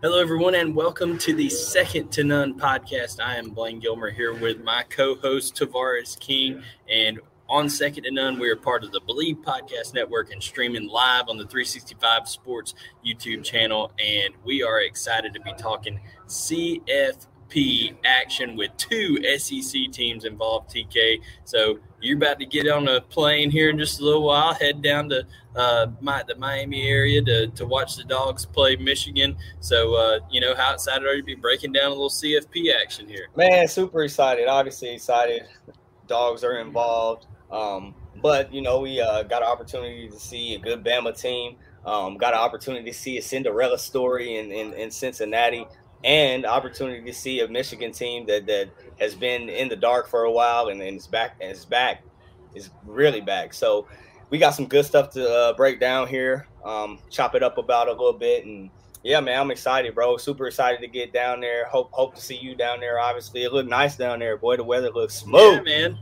Hello, everyone, and welcome to the Second to None podcast. I am Blaine Gilmer here with my co host, Tavares King. And on Second to None, we are part of the Believe Podcast Network and streaming live on the 365 Sports YouTube channel. And we are excited to be talking CFP action with two SEC teams involved, TK. So you're about to get on a plane here in just a little while, head down to uh, my, the Miami area to, to watch the dogs play Michigan. So, uh, you know, how excited are you to be breaking down a little CFP action here? Man, super excited. Obviously excited. Dogs are involved. Um, but, you know, we uh, got an opportunity to see a good Bama team. Um, got an opportunity to see a Cinderella story in, in, in Cincinnati and opportunity to see a Michigan team that that has been in the dark for a while and, and it's back and it's back is really back. So we got some good stuff to uh, break down here, um, chop it up about a little bit, and yeah, man, I'm excited, bro. Super excited to get down there. Hope hope to see you down there. Obviously, it looked nice down there, boy. The weather looks smooth, yeah, man.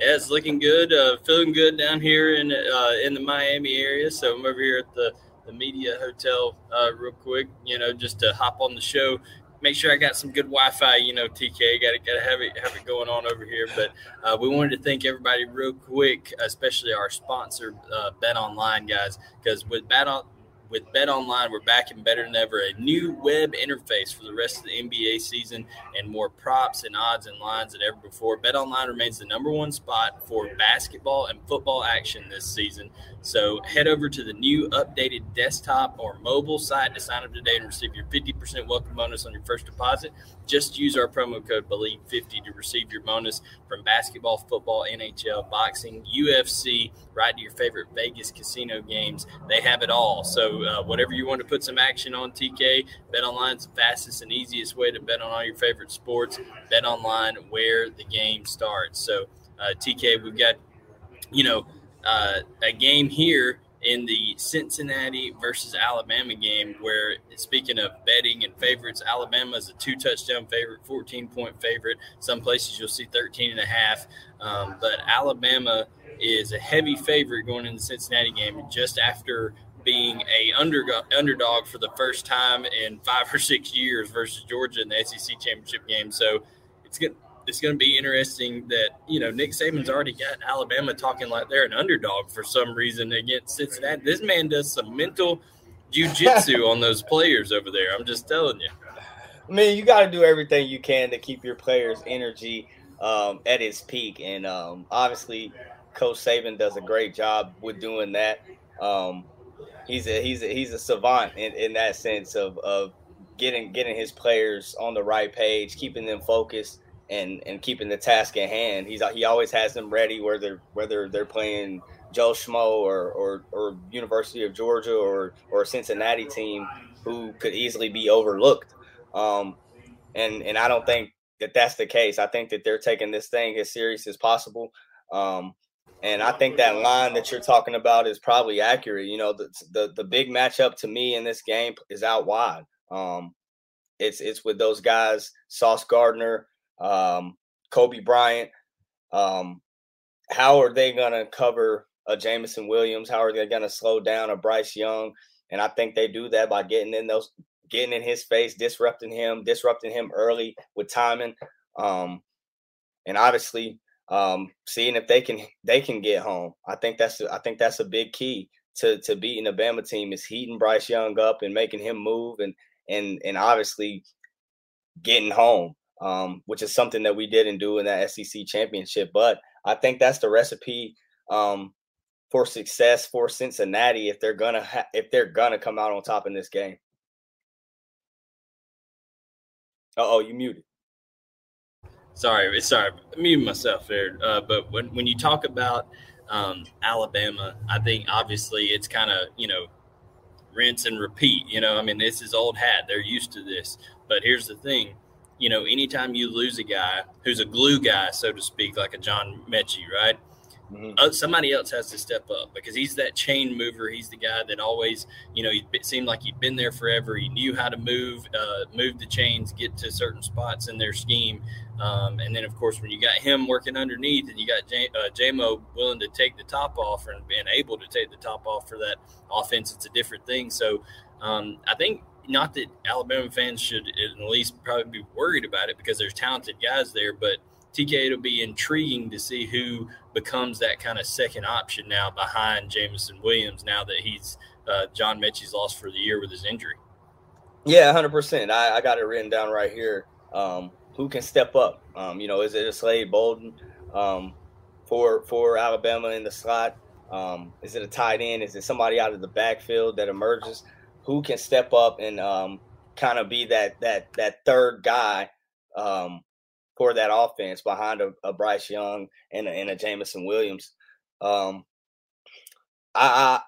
Yeah, it's looking good. Uh, feeling good down here in uh, in the Miami area. So I'm over here at the the media hotel uh, real quick, you know, just to hop on the show. Make sure I got some good Wi-Fi, you know, TK. Got to got to have it have it going on over here. But uh, we wanted to thank everybody real quick, especially our sponsor, uh, Bet Online guys, because with Bet with Bet Online, we're back and better than ever. A new web interface for the rest of the NBA season and more props and odds and lines than ever before. Bet Online remains the number one spot for basketball and football action this season. So head over to the new updated desktop or mobile site to sign up today and receive your 50% welcome bonus on your first deposit. Just use our promo code BELIEVE50 to receive your bonus from basketball, football, NHL, boxing, UFC, right to your favorite Vegas casino games. They have it all. So uh, whatever you want to put some action on, TK, Bet Online is the fastest and easiest way to bet on all your favorite sports. Bet Online, where the game starts. So uh, TK, we've got, you know, uh, a game here in the Cincinnati versus Alabama game, where speaking of betting and favorites, Alabama is a two touchdown favorite, 14 point favorite. Some places you'll see 13 and a half. Um, but Alabama is a heavy favorite going into the Cincinnati game just after being a underdog, underdog for the first time in five or six years versus Georgia in the SEC championship game. So it's good it's going to be interesting that you know Nick Saban's already got Alabama talking like they're an underdog for some reason against Cincinnati. This man does some mental jujitsu on those players over there. I'm just telling you. I mean, you got to do everything you can to keep your players' energy um, at its peak, and um, obviously, Coach Saban does a great job with doing that. Um, he's a he's a he's a savant in, in that sense of of getting getting his players on the right page, keeping them focused and and keeping the task at hand. He's he always has them ready whether whether they're playing Joe Schmo or, or or University of Georgia or or Cincinnati team who could easily be overlooked. Um, and and I don't think that that's the case. I think that they're taking this thing as serious as possible. Um, and I think that line that you're talking about is probably accurate. You know, the the, the big matchup to me in this game is out wide. Um, it's it's with those guys, Sauce Gardner, um, Coby Bryant. Um, how are they going to cover a Jameson Williams? How are they going to slow down a Bryce Young? And I think they do that by getting in those, getting in his face, disrupting him, disrupting him early with timing, um, and obviously um, seeing if they can they can get home. I think that's I think that's a big key to to beating a Bama team is heating Bryce Young up and making him move and and and obviously getting home um, which is something that we didn't do in that SEC championship. But I think that's the recipe um, for success for Cincinnati if they're gonna ha- if they're gonna come out on top in this game. oh, you muted. Sorry, sorry, muting myself there. Uh, but when when you talk about um, Alabama, I think obviously it's kind of you know rinse and repeat. You know, I mean this is old hat; they're used to this. But here's the thing: you know, anytime you lose a guy who's a glue guy, so to speak, like a John Metchie, right? Mm-hmm. Uh, somebody else has to step up because he's that chain mover. He's the guy that always, you know, it seemed like he'd been there forever. He knew how to move, uh, move the chains, get to certain spots in their scheme. Um, and then, of course, when you got him working underneath, and you got J- uh, Jamo willing to take the top off and being able to take the top off for that offense, it's a different thing. So, um, I think not that Alabama fans should at least probably be worried about it because there's talented guys there, but TK, it'll be intriguing to see who becomes that kind of second option now behind Jameson Williams now that he's uh, John Metchie's lost for the year with his injury. Yeah, 100%. I, I got it written down right here. Um, who can step up? Um, you know, is it a Slade Bolden um, for for Alabama in the slot? Um, is it a tight end? Is it somebody out of the backfield that emerges? Who can step up and um, kind of be that that that third guy um, for that offense behind a, a Bryce Young and a, and a Jameson Williams. Um, I,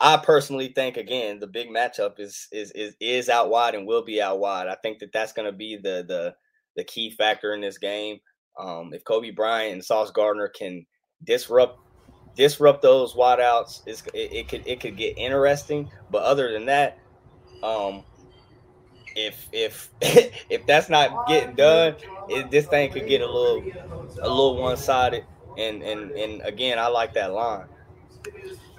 I, I personally think again the big matchup is is is is out wide and will be out wide. I think that that's going to be the the the key factor in this game. Um, if Coby Bryant and Sauce Gardner can disrupt disrupt those wideouts, it, it could it could get interesting. But other than that, um, if if if that's not getting done, it, this thing could get a little a little one sided. And and and again, I like that line.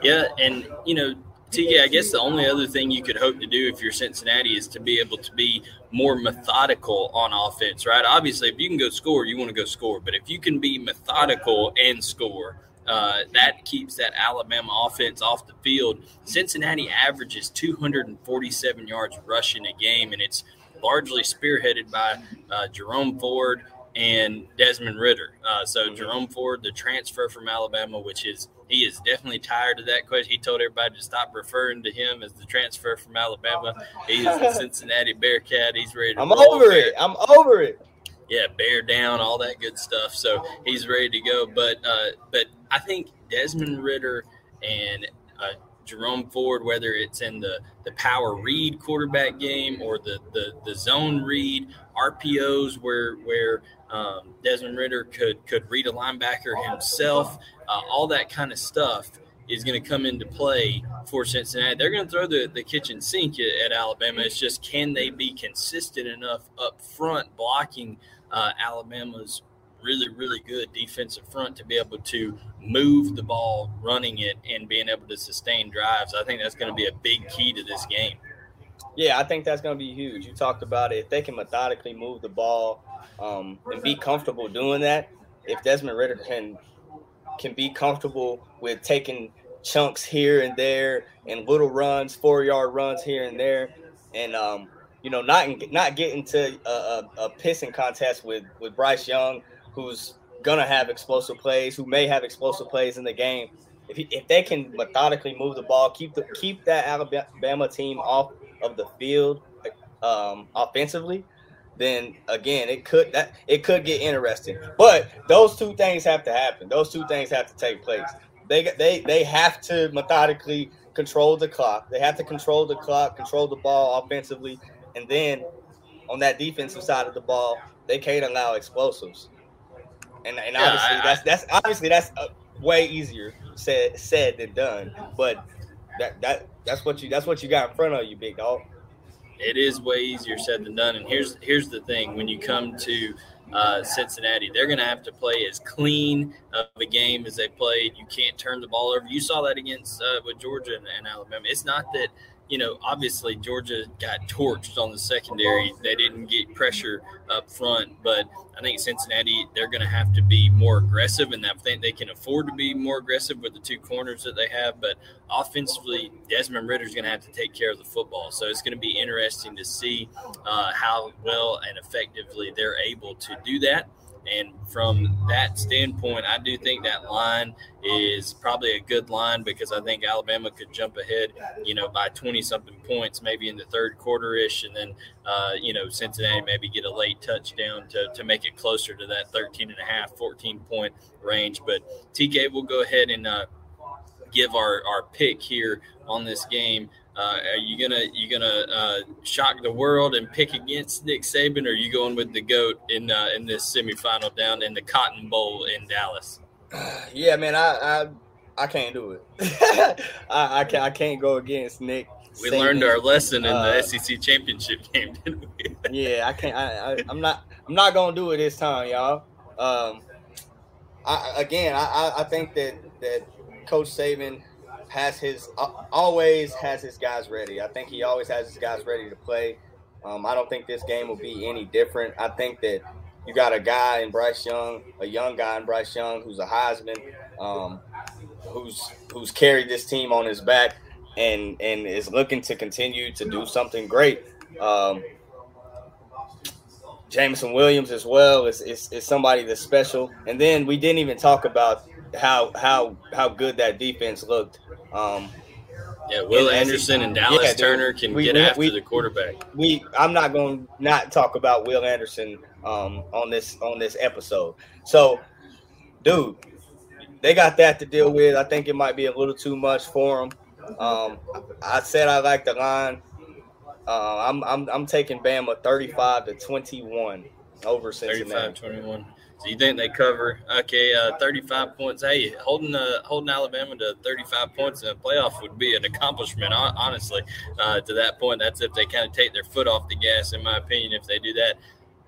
Yeah, and you know, TK, I guess the only other thing you could hope to do if you're Cincinnati is to be able to be more methodical on offense, right? Obviously, if you can go score, you want to go score. But if you can be methodical and score, uh, that keeps that Alabama offense off the field. Cincinnati averages 247 yards rushing a game, and it's largely spearheaded by uh, Jerome Ford and Desmond Ridder. Uh, so mm-hmm. Jerome Ford, the transfer from Alabama, which is he is definitely tired of that question. He told everybody to stop referring to him as the transfer from Alabama. He is the Cincinnati Bearcat. He's ready. I'm over it. I'm over it yeah, bear down, all that good stuff. So he's ready to go. But uh, but I think Desmond Ridder and uh, Jerome Ford, whether it's in the the power read quarterback game or the the, the zone read RPOs, where where um, Desmond Ridder could could read a linebacker himself, uh, all that kind of stuff is going to come into play for Cincinnati. They're going to throw the, the kitchen sink at, at Alabama. It's just can they be consistent enough up front blocking uh, Alabama's really, really good defensive front to be able to move the ball, running it, and being able to sustain drives. I think that's going to be a big key to this game. Yeah, I think that's going to be huge. You talked about it. If they can methodically move the ball um, and be comfortable doing that, if Desmond Ridder can can be comfortable with taking chunks here and there and little runs, four yard runs here and there, and um, you know, not not get into a, a, a pissing contest with with Bryce Young, who's gonna have explosive plays, who may have explosive plays in the game. If, he, if they can methodically move the ball, keep the keep that Alabama team off of the field um, offensively, then again it could that it could get interesting. But those two things have to happen. Those two things have to take place. They they they have to methodically control the clock. They have to control the clock, control the ball offensively, and then on that defensive side of the ball, they can't allow explosives. And, and yeah, obviously I, that's that's obviously that's uh, way easier said said than done. But that that that's what you that's what you got in front of you, big dog. It is way easier said than done. And here's here's the thing: when you come to uh, Cincinnati, they're going to have to play as clean of a game as they played. You can't turn the ball over. You saw that against uh, with Georgia and, and Alabama. It's not that you know, obviously Georgia got torched on the secondary. They didn't get pressure up front, but I think Cincinnati they're going to have to be more aggressive, and I think they can afford to be more aggressive with the two corners that they have. But offensively, Desmond Ridder is going to have to take care of the football, so it's going to be interesting to see uh, how well and effectively they're able to do that. And from that standpoint, I do think that line is probably a good line because I think Alabama could jump ahead, you know, by 20 something points, maybe in the third quarter ish. And then, uh, you know, Cincinnati maybe get a late touchdown to, to make it closer to that 13 and a half, 14 point range. But TK will go ahead and uh, give our, our pick here on this game. Uh, are you gonna you gonna uh, shock the world and pick against Nick Saban, or are you going with the goat in uh, in this semifinal down in the Cotton Bowl in Dallas? Yeah, man, I I, I can't do it. I I can't I can't go against Nick. We Saban. learned our lesson in the Uh, SEC championship game, didn't we? Yeah, I can't. I, I I'm not I'm not gonna do it this time, y'all. Um, I again, I I, I think that that Coach Saban has his uh, always has his guys ready. I think he always has his guys ready to play. Um, I don't think this game will be any different. I think that you got a guy in Bryce Young, a young guy in Bryce Young, who's a Heisman, um, who's who's carried this team on his back and and is looking to continue to do something great. Um, Jameson Williams as well is, is, is somebody that's special. And then we didn't even talk about how how how good that defense looked. Um, Yeah, Will And- Anderson and Dallas Yeah. Turner can We- get we- after we- the quarterback. we I'm not going to not talk about Will Anderson um, on this on this episode. So, dude, they got that to deal with. I think it might be a little too much for them. Um, I said I like the line. Uh, I'm I'm I'm taking Bama 35 to 21 over Cincinnati. 35 21. So you think they cover? Okay, uh, 35 points. Hey, holding uh, holding Alabama to 35 points in a playoff would be an accomplishment. Honestly, uh, to that point, that's if they kind of take their foot off the gas, in my opinion. If they do that,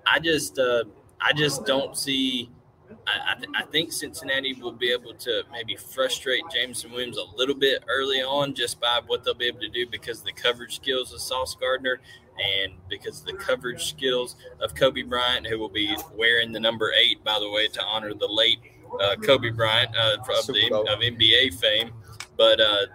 I just uh, I just don't see. I, th- I think Cincinnati will be able to maybe frustrate Jameson Williams a little bit early on just by what they'll be able to do because the coverage skills of Sauce Gardner and because of the coverage skills of Coby Bryant, who will be wearing the number eight, by the way, to honor the late uh, Kobe Bryant uh, of, the, of NBA fame. But uh,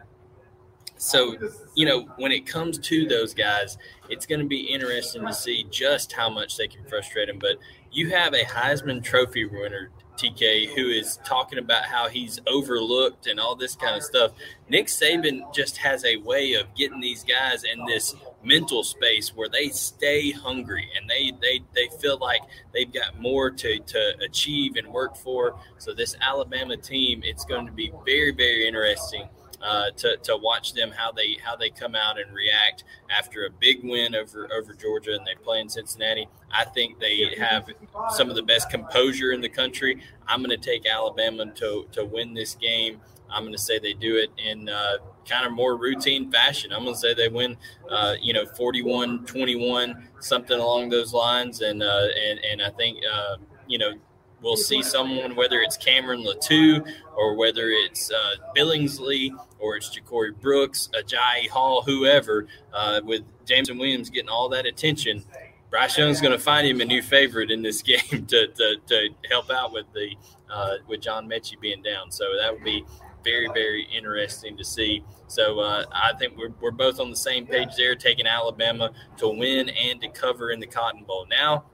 so, you know, when it comes to those guys, it's going to be interesting to see just how much they can frustrate him. But you have a Heisman Trophy winner, TK, who is talking about how he's overlooked and all this kind of stuff. Nick Saban just has a way of getting these guys in this mental space where they stay hungry and they they, they feel like they've got more to, to achieve and work for. So this Alabama team, it's going to be very, very interesting uh, to, to watch them how they how they come out and react after a big win over over Georgia and they play in Cincinnati. I think they have some of the best composure in the country. I'm going to take Alabama to to win this game. I'm going to say they do it in uh, kind of more routine fashion. I'm going to say they win, uh, you know, 41 21, something along those lines. And, uh, and, and I think, uh, you know, we'll see someone, whether it's Cameron Latu or whether it's uh, Billingsley or it's Ja'Corey Brooks, Agiye Hall, whoever, uh, with Jameson Williams getting all that attention. Bryce Young's going to find him a new favorite in this game to, to, to help out with the uh, with John Metchie being down. So that would be very very interesting to see. So uh, I think we're, we're both on the same page there, taking Alabama to win and to cover in the Cotton Bowl. Now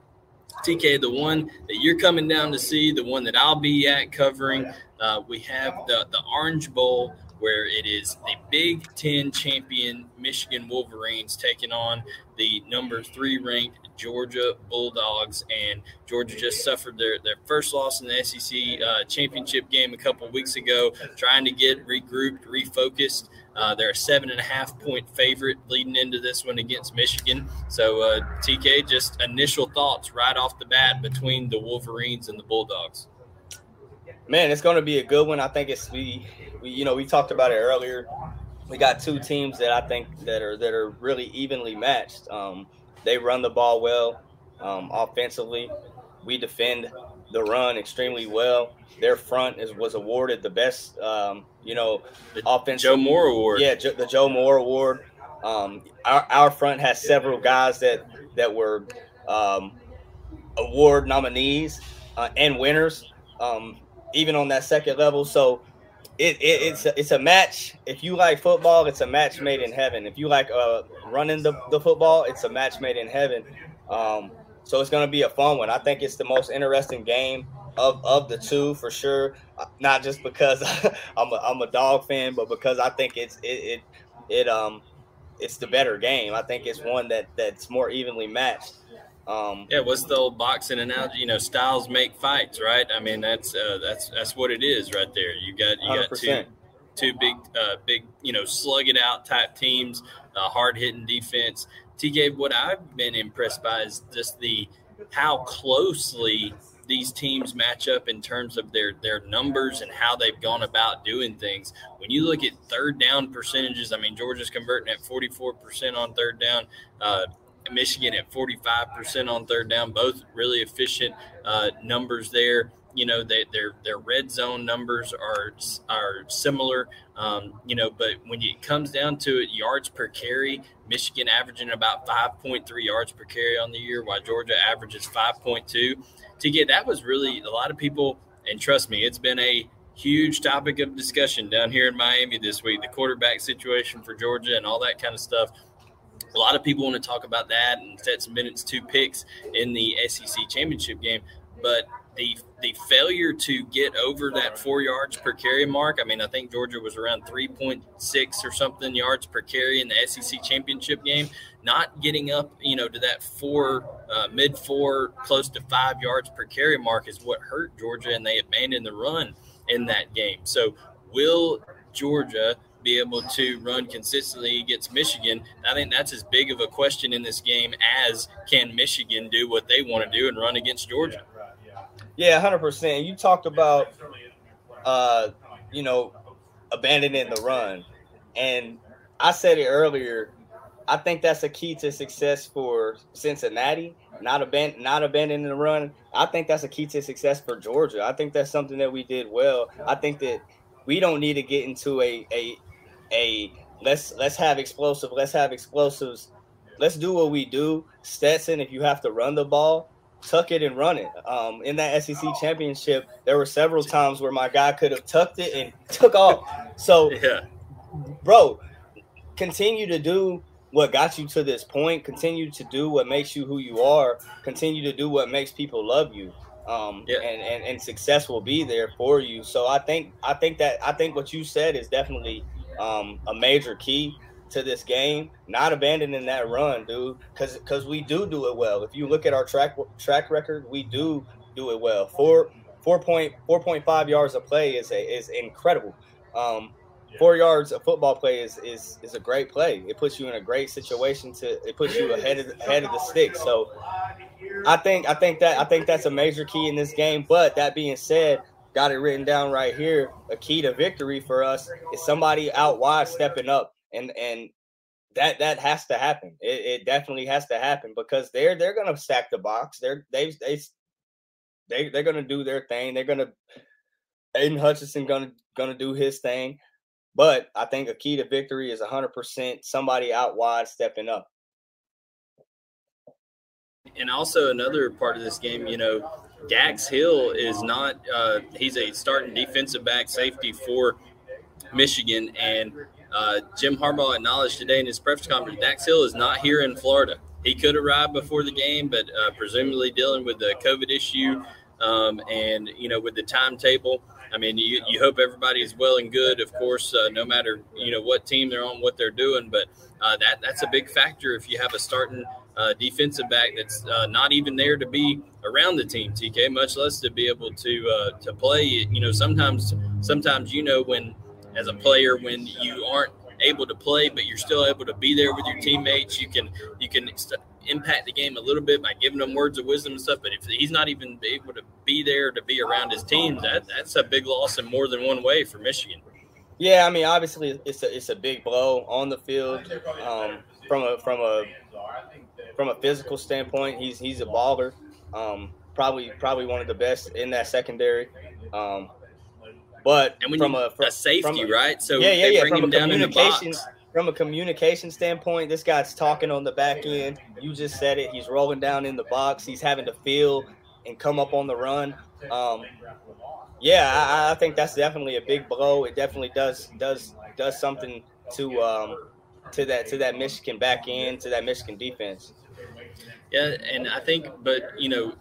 TK, the one that you're coming down to see, the one that I'll be at covering, uh, we have the, the Orange Bowl, where it is the Big Ten champion Michigan Wolverines taking on the number three ranked Georgia Bulldogs. And Georgia just suffered their, their first loss in the SEC uh, championship game a couple weeks ago, trying to get regrouped, refocused. Uh, they're a seven and a half point favorite leading into this one against Michigan. So, uh, TK, just initial thoughts right off the bat between the Wolverines and the Bulldogs. Man, it's going to be a good one. I think it's we, we, you know, we talked about it earlier. We got two teams that I think that are that are really evenly matched. Um, they run the ball well um, offensively. We defend the run extremely well. Their front is was awarded the best, um, you know, The offensive Joe Moore Award. Yeah, Jo- the Joe Moore Award. Um, our, our front has several guys that that were um, award nominees uh, and winners, um, even on that second level. So it, it, it's a, it's a match. If you like football, it's a match made in heaven. If you like uh, running the, the football, it's a match made in heaven. Um, so it's going to be a fun one. I think it's the most interesting game of of the two for sure. Uh, not just because I'm a, I'm a dog fan, but because I think it's it, it it um it's the better game. I think it's one that that's more evenly matched. Um, yeah, what's the old boxing analogy? You know, styles make fights, right? I mean, that's uh, that's that's what it is right there. You got you 100%. got two two big uh, big you know slug it out type teams, uh, hard hitting defense. TK, what I've been impressed by is just the how closely these teams match up in terms of their their numbers and how they've gone about doing things. When you look at third down percentages, I mean Georgia's converting at 44% on third down. Uh, Michigan at 45% on third down, both really efficient uh, numbers there. You know, they, their their red zone numbers are are similar. Um, you know, but when it comes down to it, yards per carry, Michigan averaging about 5.3 yards per carry on the year, while Georgia averages 5.2. To get that was really a lot of people, and trust me, it's been a huge topic of discussion down here in Miami this week. The quarterback situation for Georgia and all that kind of stuff a lot of people want to talk about that and Stetson Bennett's two picks in the SEC championship game, but the the failure to get over that four yards per carry mark. I mean, I think Georgia was around three point six or something yards per carry in the SEC championship game. Not getting up, you know, to that four uh, mid four, close to five yards per carry mark is what hurt Georgia, and they abandoned the run in that game. So, will Georgia be able to run consistently against Michigan. I think that's as big of a question in this game as can Michigan do what they want to do and run against Georgia. Yeah, hundred percent. You talked about, uh, you know, abandoning the run, and I said it earlier. I think that's a key to success for Cincinnati. Not aban- not abandoning the run. I think that's a key to success for Georgia. I think that's something that we did well. I think that we don't need to get into a a a let's let's have explosive, let's have explosives, let's do what we do. Stetson, if you have to run the ball, tuck it and run it. Um, in that SEC championship, there were several times where my guy could have tucked it and took off. So, yeah. bro, continue to do what got you to this point. Continue to do what makes you who you are. Continue to do what makes people love you. Um, yeah. and, and, and success will be there for you. So I think I think that I think what you said is definitely um, a major key to this game. Not abandoning that run, dude, because because we do do it well. If you look at our track track record, we do do it well. Four four point four point five yards of play is a, is incredible. Um, four yards of football play is, is is a great play. It puts you in a great situation to it puts you ahead of ahead of the stick. So I think I think that I think that's a major key in this game. But that being said, got it written down right here. A key to victory for us is somebody out wide stepping up, and and that that has to happen. It, it definitely has to happen because they're they're gonna stack the box. They're they they they they're gonna do their thing. They're gonna Aidan Hutchinson gonna gonna do his thing. But I think a key to victory is 100% somebody out wide stepping up. And also another part of this game, you know, Dax Hill is not, uh, he's a starting defensive back safety for Michigan. And uh, Jim Harbaugh acknowledged today in his press conference Dax Hill is not here in Florida. He could arrive before the game, but uh, presumably dealing with the COVID issue um, and, you know, with the timetable. I mean, you, you hope everybody is well and good, of course, uh, no matter, you know, what team they're on, what they're doing. But uh, that that's a big factor if you have a starting uh, defensive back that's uh, not even there to be around the team, TK, much less to be able to uh, to play. You know, sometimes sometimes you know when as a player when you aren't able to play, but you're still able to be there with your teammates. You can you can impact the game a little bit by giving them words of wisdom and stuff. But if he's not even able to be there to be around his team, that that's a big loss in more than one way for Michigan. Yeah, I mean, obviously it's a it's a big blow on the field. Um, from a from a from a physical standpoint, he's he's a baller. Um, probably probably one of the best in that secondary. Um, but from a, from, a safety, from a, right? So yeah, yeah, yeah. From a communication from a communication standpoint, this guy's talking on the back end. You just said it. He's rolling down in the box. He's having to feel and come up on the run. Um, yeah, I, I, think that's definitely a big blow. It definitely does does does something to um, to that to that Michigan back end to that Michigan defense. Yeah, and I think, but you know,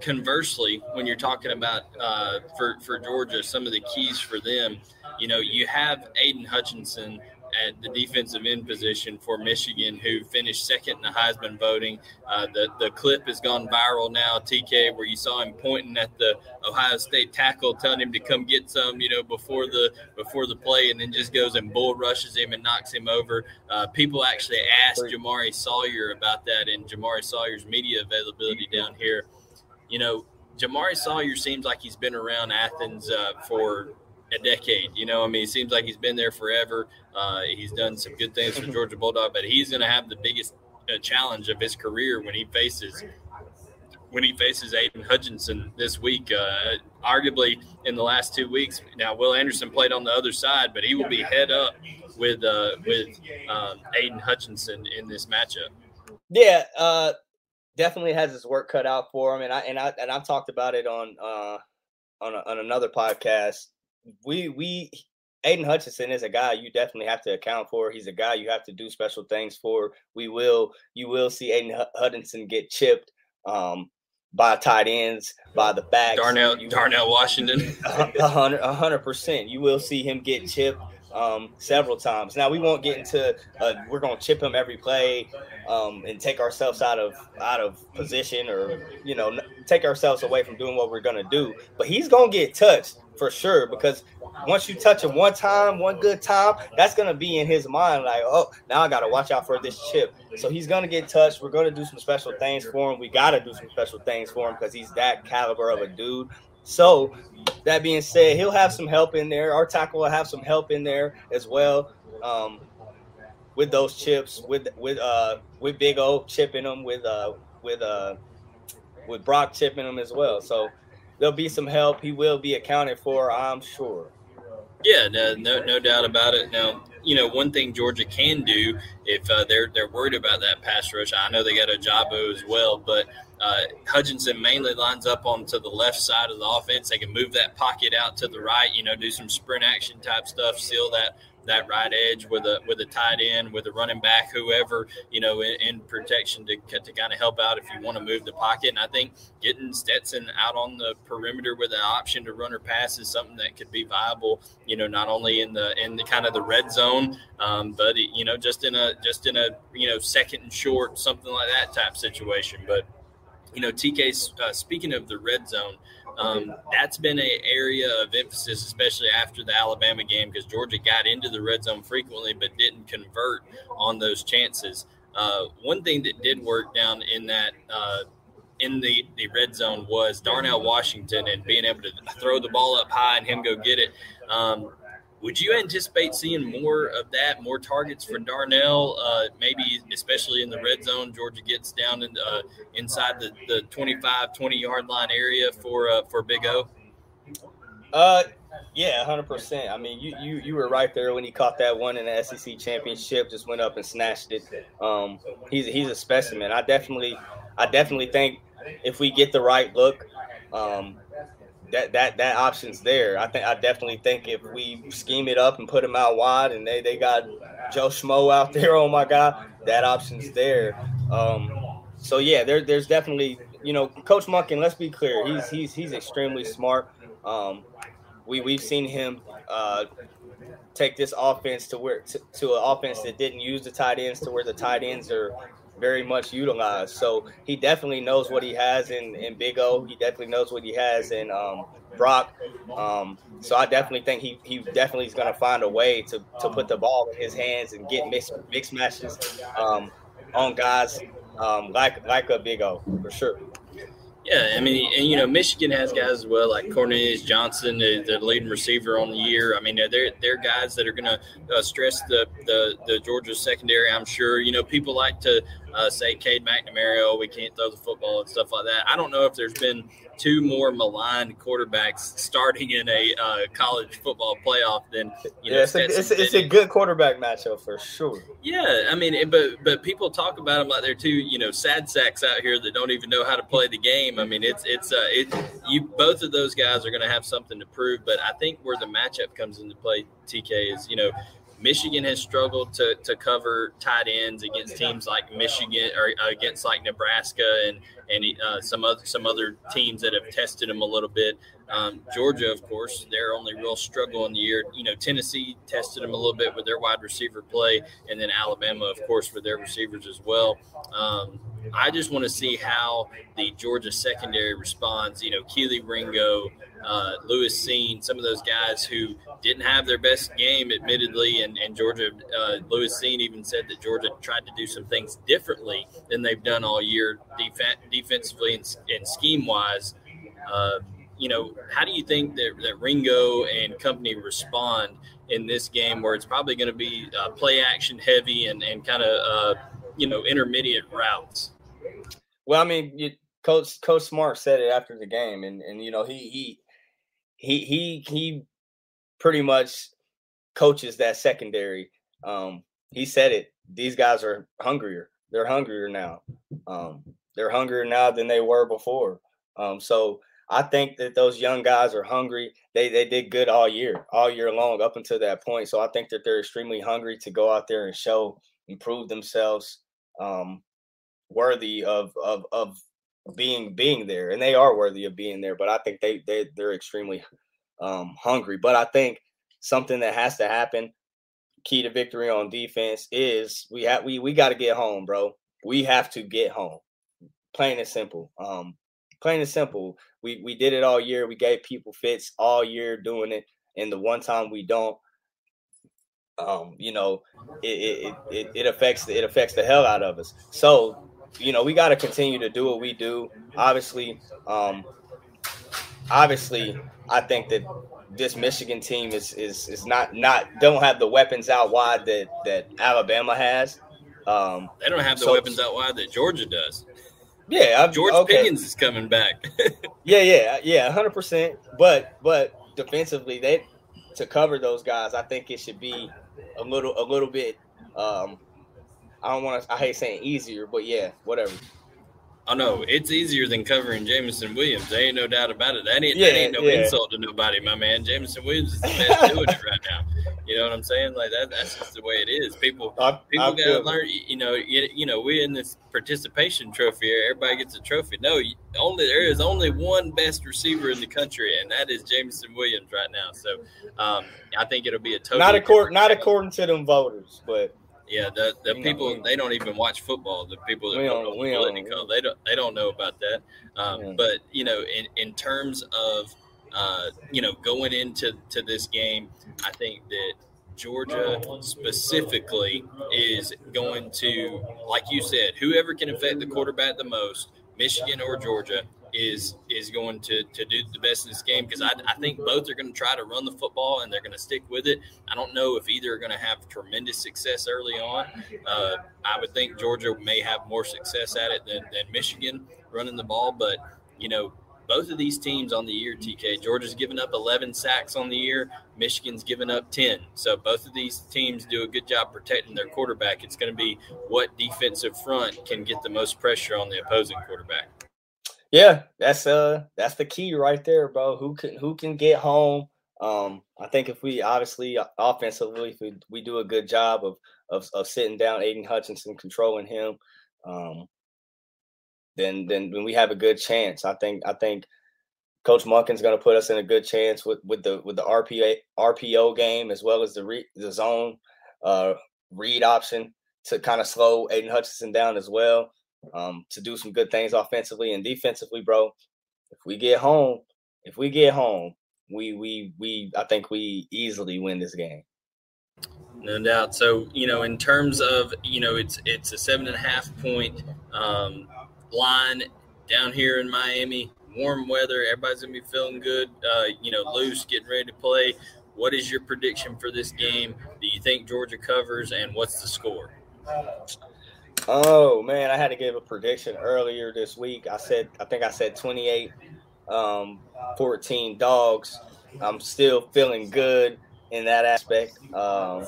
conversely, when you're talking about uh, for for Georgia, some of the keys for them, you know, you have Aidan Hutchinson at the defensive end position for Michigan, who finished second in the Heisman voting. Uh, the the clip has gone viral now, TK, where you saw him pointing at the Ohio State tackle, telling him to come get some, you know, before the before the play, and then just goes and bull rushes him and knocks him over. Uh, people actually asked Jamaree Salyer about that in Jamaree Salyer's media availability down here. You know, Jamaree Salyer seems like he's been around Athens uh, for a decade. You know, I mean, it seems like he's been there forever. Uh, he's done some good things for. Georgia Bulldog, but he's going to have the biggest uh, challenge of his career when he faces when he faces Aidan Hutchinson this week. Uh, arguably, in the last two weeks, now Will Anderson played on the other side, but he will be head up with uh, with um, Aidan Hutchinson in this matchup. Yeah, uh, definitely has his work cut out for him, and I and I and I've talked about it on uh, on a, on another podcast we we Aidan Hutchinson is a guy you definitely have to account for. He's a guy you have to do special things for. We will you will see Aidan Hutchinson get chipped um, by tight ends, by the backs. Darnell you, Darnell Washington. A hundred a hundred percent. You will see him get chipped um, several times. Now we won't get into uh, we're going to chip him every play um, and take ourselves out of out of position or you know take ourselves away from doing what we're going to do. But he's going to get touched for sure because once you touch him one time, one good time, that's to be in his mind like, oh, now I got to watch out for this chip. So he's to get touched. We're to do some special things for him. We got to do some special things for him because he's that caliber of a dude. So that being said, he'll have some help in there. Our tackle will have some help in there as well. Um, with those chips, with with uh with Big O chipping them, with uh with uh with Brock chipping them as well. So there'll be some help. He will be accounted for, I'm sure. Yeah, no, no, no doubt about it. Now, you know, one thing Georgia can do if uh, they're they're worried about that pass rush. I know they got a Ojabo as well, but uh, Hutchinson mainly lines up onto the left side of the offense. They can move that pocket out to the right. You know, do some sprint action type stuff, seal that that right edge with a with a tight end, with a running back, whoever you know in, in protection to to kind of help out if you want to move the pocket. And I think getting Stetson out on the perimeter with an option to run or pass is something that could be viable. You know, not only in the in the kind of the red zone, um, but you know just in a just in a you know second and short something like that type situation. But you know, TK, uh, speaking of the red zone, um, that's been an area of emphasis, especially after the Alabama game, because Georgia got into the red zone frequently but didn't convert on those chances. Uh, one thing that did work down in that uh, in the, the red zone was Darnell Washington and being able to throw the ball up high and him go get it. Um, would you anticipate seeing more of that, more targets for Darnell? Uh, maybe especially in the red zone, Georgia gets down in, uh, inside the, the 25, 20 yard line area for uh, for Big O. Uh, yeah, hundred percent. I mean, you you you were right there when he caught that one in the SEC championship. Just went up and snatched it. Um, he's he's a specimen. I definitely I definitely think if we get the right look, um, that that that option's there. I think I definitely think if we scheme it up and put him out wide, and they they got Joe Schmo out there, oh my God, that option's there. Um, so yeah, there there's definitely you know Coach Monken. Let's be clear, he's he's he's extremely smart. Um, we we've seen him uh, take this offense to where to, to an offense that didn't use the tight ends to where the tight ends are very much utilized. So he definitely knows what he has in, in Big O. He definitely knows what he has in um, Brock. Um, so I definitely think he, he definitely is going to find a way to, to put the ball in his hands and get mix, mix matches um, on guys um, like like a Big O for sure. Yeah, I mean, and, you know, Michigan has guys as well, like Cornelius Johnson, the, the leading receiver on the year. I mean, they're they're guys that are going to uh, stress the, the the Georgia secondary. I'm sure. You know, people like to uh, say Cade McNamara, oh, we can't throw the football and stuff like that. I don't know if there's been two more maligned quarterbacks starting in a uh, college football playoff than you know. Yeah, it's, a, it's, it's, a, good quarterback matchup for sure. Yeah, I mean, but but people talk about them like they're two you know sad sacks out here that don't even know how to play the game. I mean, it's it's uh, it you both of those guys are going to have something to prove. But I think where the matchup comes into play, TK is you know Michigan has struggled to, to cover tight ends against teams like Michigan or against like Nebraska and and uh, some other some other teams that have tested them a little bit. Um, Georgia, of course, their only real struggle in the year. You know, Tennessee tested them a little bit with their wide receiver play, and then Alabama, of course, with their receivers as well. Um, I just want to see how the Georgia secondary responds. You know, Kelee Ringo, uh, Lewis Cine, some of those guys who didn't have their best game, admittedly, and, and Georgia, uh, Lewis Cine even said that Georgia tried to do some things differently than they've done all year, def- defensively and, and scheme wise. Uh, you know, how do you think that, that Ringo and company respond in this game where it's probably going to be uh, play action heavy and, and kind of, uh, you know, intermediate routes? Well, I mean, you, Coach Coach Smart said it after the game, and and you know he he he he he pretty much coaches that secondary. Um, he said it. These guys are hungrier. They're hungrier now. Um, they're hungrier now than they were before. Um, so I think that those young guys are hungry. They they did good all year, all year long, up until that point. So I think that they're extremely hungry to go out there and show, improve themselves, um, worthy of of of being being there, and they are worthy of being there. But I think they they they're extremely um, hungry. But I think something that has to happen, key to victory on defense, is we have we we got to get home, bro. We have to get home. Plain and simple. Um, plain and simple. We we did it all year. We gave people fits all year doing it, and the one time we don't, um, you know, it it, it it affects it affects the hell out of us. So, you know, we got to continue to do what we do. Obviously, um, obviously, I think that this Michigan team is is is not not don't have the weapons out wide that that Alabama has. Um, they don't have the so, weapons out wide that Georgia does. Yeah, I'm, George okay. Pickens is coming back. yeah, yeah, yeah, hundred percent. But but defensively, they to cover those guys, I think it should be a little a little bit. Um, I don't want to. I hate saying easier, but yeah, whatever. I know it's easier than covering Jameson Williams. There ain't no doubt about it. That ain't, yeah, that ain't no yeah. insult to nobody, my man. Jameson Williams is the best doing it right now. You know what I'm saying? Like that. That's just the way it is. People, I, people gotta learn. You know, you, you know, we in this participation trophy here. Everybody gets a trophy. No, only there is only one best receiver in the country, and that is Jameson Williams right now. So, um, I think it'll be a total. Not according, not according to them voters, but yeah, the, the people they don't even watch football. The people that don't know political, they don't they don't know about that. Um, yeah. But you know, in in terms of uh, you know going into to this game, I think that Georgia specifically is going to, like you said, whoever can affect the quarterback the most, Michigan or Georgia, is is going to to do the best in this game because I, I think both are going to try to run the football and they're going to stick with it. I don't know if either are going to have tremendous success early on. Uh, I would think Georgia may have more success at it than, than Michigan running the ball, but you know both of these teams on the year, TK. Georgia's given up 11 sacks on the year. Michigan's given up 10. So both of these teams do a good job protecting their quarterback. It's going to be what defensive front can get the most pressure on the opposing quarterback. Yeah, that's uh that's the key right there, bro. Who can who can get home? Um, I think if we obviously offensively, if we, we do a good job of, of of sitting down Aidan Hutchinson, controlling him, um, then then then we have a good chance. I think I think Coach Monken's going to put us in a good chance with with the with the RPA RPO game as well as the re, the zone uh, read option to kind of slow Aidan Hutchinson down as well um, to do some good things offensively and defensively, bro. If we get home, if we get home, we we we I think we easily win this game. No doubt. So you know, in terms of you know, it's it's a seven and a half point um, line down here in Miami. Warm weather, everybody's gonna be feeling good. Uh, you know, loose, getting ready to play. What is your prediction for this game? Do you think Georgia covers, and what's the score? Oh man, I had to give a prediction earlier this week. I said I think I said 28 um 14 dogs. I'm still feeling good in that aspect. Um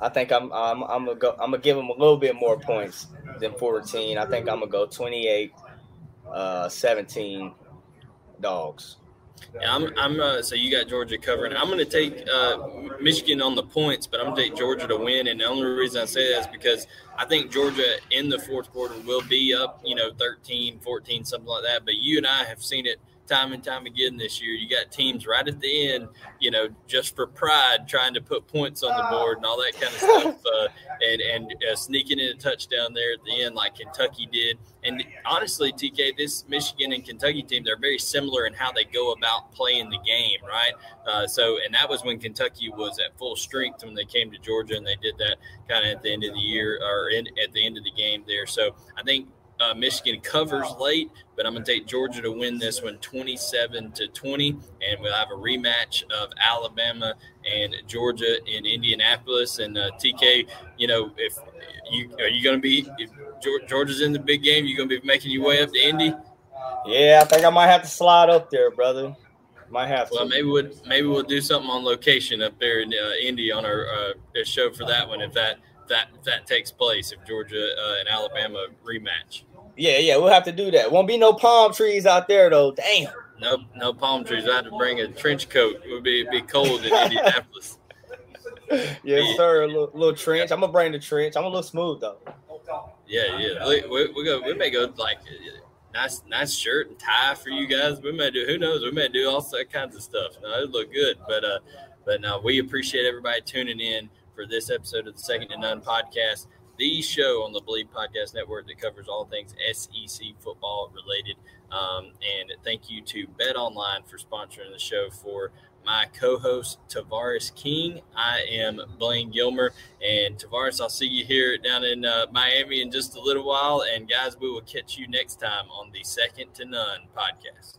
I think I'm I'm I'm gonna go I'm gonna give them a little bit more points than 14. I think I'm gonna go 28 uh 17 dogs. Yeah, I'm. I'm. Uh, so you got Georgia covering. I'm going to take uh, Michigan on the points, but I'm going to take Georgia to win. And the only reason I say that is because I think Georgia in the fourth quarter will be up, you know, 13, 14, something like that. But you and I have seen it time and time again this year. You got teams right at the end, you know, just for pride, trying to put points on the board and all that kind of stuff, uh, and and uh, sneaking in a touchdown there at the end, like Kentucky did. And honestly, TK, this Michigan and Kentucky team, they're very similar in how they go about playing the game, right? Uh, so, and that was when Kentucky was at full strength when they came to Georgia, and they did that kind of at the end of the year or in, at the end of the game there. So, I think uh, Michigan covers late, but I'm going to take Georgia to win this one 27 to 20. And we'll have a rematch of Alabama and Georgia in Indianapolis. And uh, TK, you know, if you are you going to be, if Georgia's in the big game, you're going to be making your way up to Indy? Yeah, I think I might have to slide up there, brother. Might have well, to. maybe we'll maybe we'll do something on location up there in uh, Indy on our uh, show for that one if that that that takes place if Georgia uh, and Alabama rematch. Yeah, yeah, we'll have to do that. Won't be no palm trees out there though. Damn. No, no palm trees. I had to bring a trench coat. It would be be cold in Indianapolis. yes, yeah. sir. A little, little, trench. I'm gonna bring the trench. I'm a little smooth though. Yeah, yeah. We, we, we go. We may go like nice, nice shirt and tie for you guys. We may do. Who knows? We may do all kinds of stuff. No, it look good. But uh, but no, we appreciate everybody tuning in for this episode of the Second to None podcast, the show on the Bleav Podcast Network that covers all things SEC football related. Um, and thank you to Bet Online for sponsoring the show for my co-host Tavarres King. I am Blaine Gilmer, and Tavarres, I'll see you here down in uh, Miami in just a little while. And guys, we will catch you next time on the Second to None podcast.